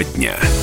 Тема дня.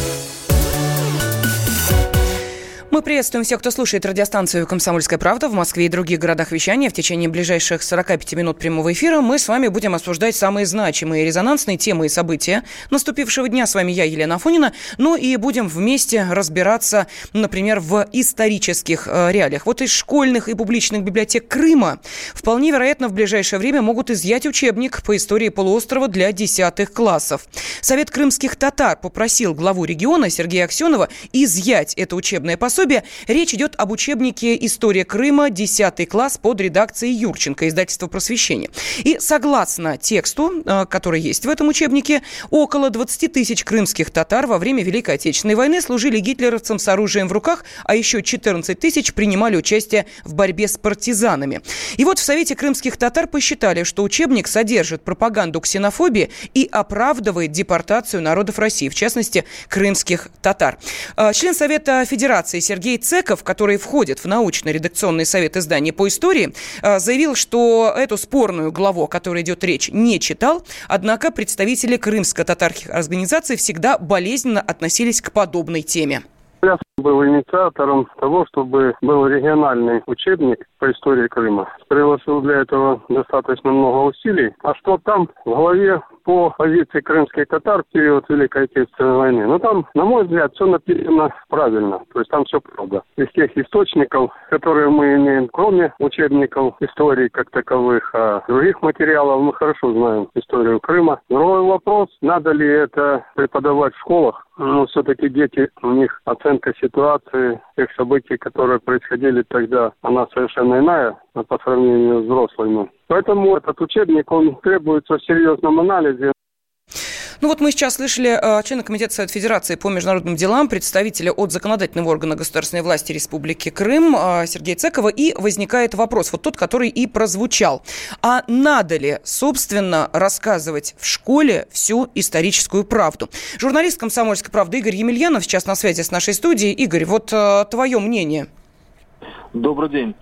Мы приветствуем всех, кто слушает радиостанцию «Комсомольская правда» в Москве и других городах вещания. В течение ближайших 45 минут прямого эфира мы с вами будем обсуждать самые значимые резонансные темы и события наступившего дня. С вами я, Елена Афонина. Ну и будем вместе разбираться, например, в исторических э, реалиях. Вот из школьных и публичных библиотек Крыма вполне вероятно в ближайшее время могут изъять учебник по истории полуострова для десятых классов. Совет крымских татар попросил главу региона Сергея Аксенова изъять это учебное пособие пособия. Речь идет об учебнике «История Крыма», 10 класс под редакцией Юрченко, издательство «Просвещение». И согласно тексту, э, который есть в этом учебнике, около 20 тысяч крымских татар во время Великой Отечественной войны служили гитлеровцам с оружием в руках, а еще 14 тысяч принимали участие в борьбе с партизанами. И вот в Совете крымских татар посчитали, что учебник содержит пропаганду ксенофобии и оправдывает депортацию народов России, в частности, крымских татар. Э, член Совета Федерации Сергей Сергей Цеков, который входит в научно-редакционный совет издания по истории, э, заявил, что эту спорную главу, о которой идет речь, не читал. Однако представители крымско-татарских организаций всегда болезненно относились к подобной теме. Я был инициатором того, чтобы был региональный учебник по истории Крыма. Приложил для этого достаточно много усилий. А что там в главе по позиции крымских татар в период Великой Отечественной войны? Ну там, на мой взгляд, все написано правильно. То есть там все правда. Из тех источников, которые мы имеем, кроме учебников истории как таковых, а других материалов, мы хорошо знаем историю Крыма. Другой вопрос, надо ли это преподавать в школах? Ну, все-таки дети, у них оценка ситуации, тех событий, которые происходили тогда, она совершенно иная по сравнению с взрослыми. Поэтому этот учебник, он требуется в серьезном анализе. Ну вот мы сейчас слышали э, члена Комитета Совет Федерации по международным делам, представителя от законодательного органа государственной власти Республики Крым э, Сергея Цекова, и возникает вопрос, вот тот, который и прозвучал. А надо ли, собственно, рассказывать в школе всю историческую правду? Журналист «Комсомольской правды» Игорь Емельянов сейчас на связи с нашей студией. Игорь, вот э, твое мнение. Добрый день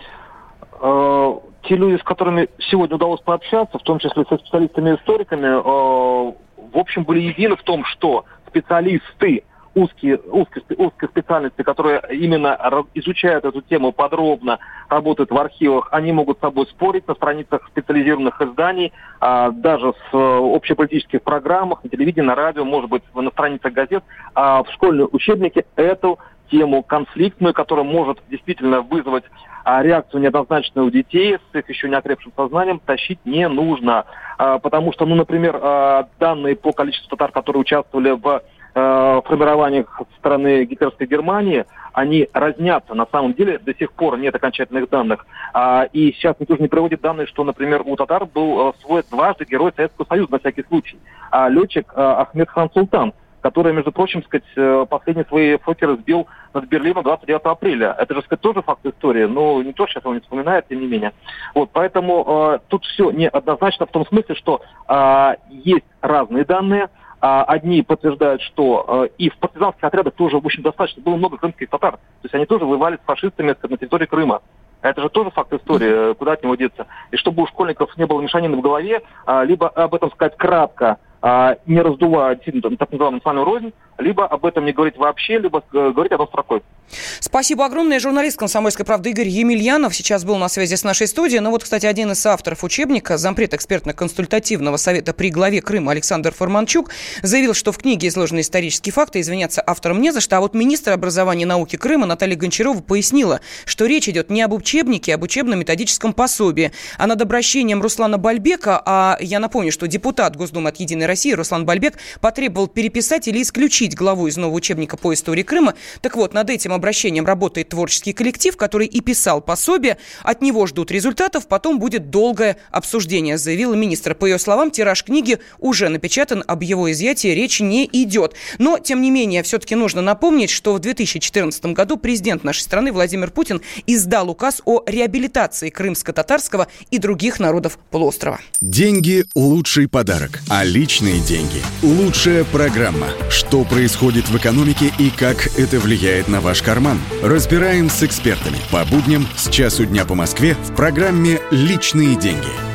э, те люди, с которыми сегодня удалось пообщаться, в том числе со специалистами-историками, э, в общем, были едины в том, что специалисты узкие, узкие, узкие специальности, которые именно изучают эту тему подробно, работают в архивах, они могут с собой спорить на страницах специализированных изданий, а, даже с э, общеполитических программах, на телевидении, на радио, может быть, на страницах газет. А в школьном учебнике эту тему конфликтную, которая может действительно вызвать а, реакцию неоднозначную у детей с их еще не окрепшим сознанием, тащить не нужно. А, потому что, ну, например, а, данные по количеству татар, которые участвовали в а, формированиях страны гитлеровской Германии, они разнятся. На самом деле до сих пор нет окончательных данных. И сейчас никто же не приводит данные, что, например, у татар был свой дважды герой Советского Союза на всякий случай. А летчик Ахмед Хан Султан – который, между прочим, сказать, э, последние свои фокеры сбил над Берлином 29 апреля. Это же, сказать, тоже факт истории, но никто сейчас его не вспоминает, тем не менее. Вот, поэтому э, тут все неоднозначно в том смысле, что э, есть разные данные, а одни подтверждают, что э, и в партизанских отрядах тоже, в общем, достаточно было много крымских татар. То есть они тоже воевали с фашистами на территории Крыма. Это же тоже факт истории, куда от него деться. И чтобы у школьников не было мешанины в голове, либо об этом сказать кратко, не раздувая действительно так называемую национальную рознь, либо об этом не говорить вообще, либо э, говорить одной строкой. Спасибо огромное. Журналист «Комсомольской правды» Игорь Емельянов сейчас был на связи с нашей студией. Ну вот, кстати, один из авторов учебника, зампред экспертно-консультативного совета при главе Крыма Александр Форманчук, заявил, что в книге изложены исторические факты, извиняться авторам не за что. А вот министр образования и науки Крыма Наталья Гончарова пояснила, что речь идет не об учебнике, а об учебно-методическом пособии. А над обращением Руслана Бальбека, а я напомню, что депутат Госдумы от «Единой России» Руслан Бальбек потребовал переписать или исключить главу из нового учебника по истории Крыма. Так вот, над этим обращением работает творческий коллектив, который и писал пособие. От него ждут результатов, потом будет долгое обсуждение, заявила министр. По ее словам, тираж книги уже напечатан, об его изъятии речь не идет. Но, тем не менее, все-таки нужно напомнить, что в 2014 году президент нашей страны Владимир Путин издал указ о реабилитации крымско-татарского и других народов полуострова. Деньги – лучший подарок, а личные деньги – лучшая программа. Что происходит в экономике и как это влияет на ваш карман? Разбираем с экспертами по будням с часу дня по Москве в программе «Личные деньги».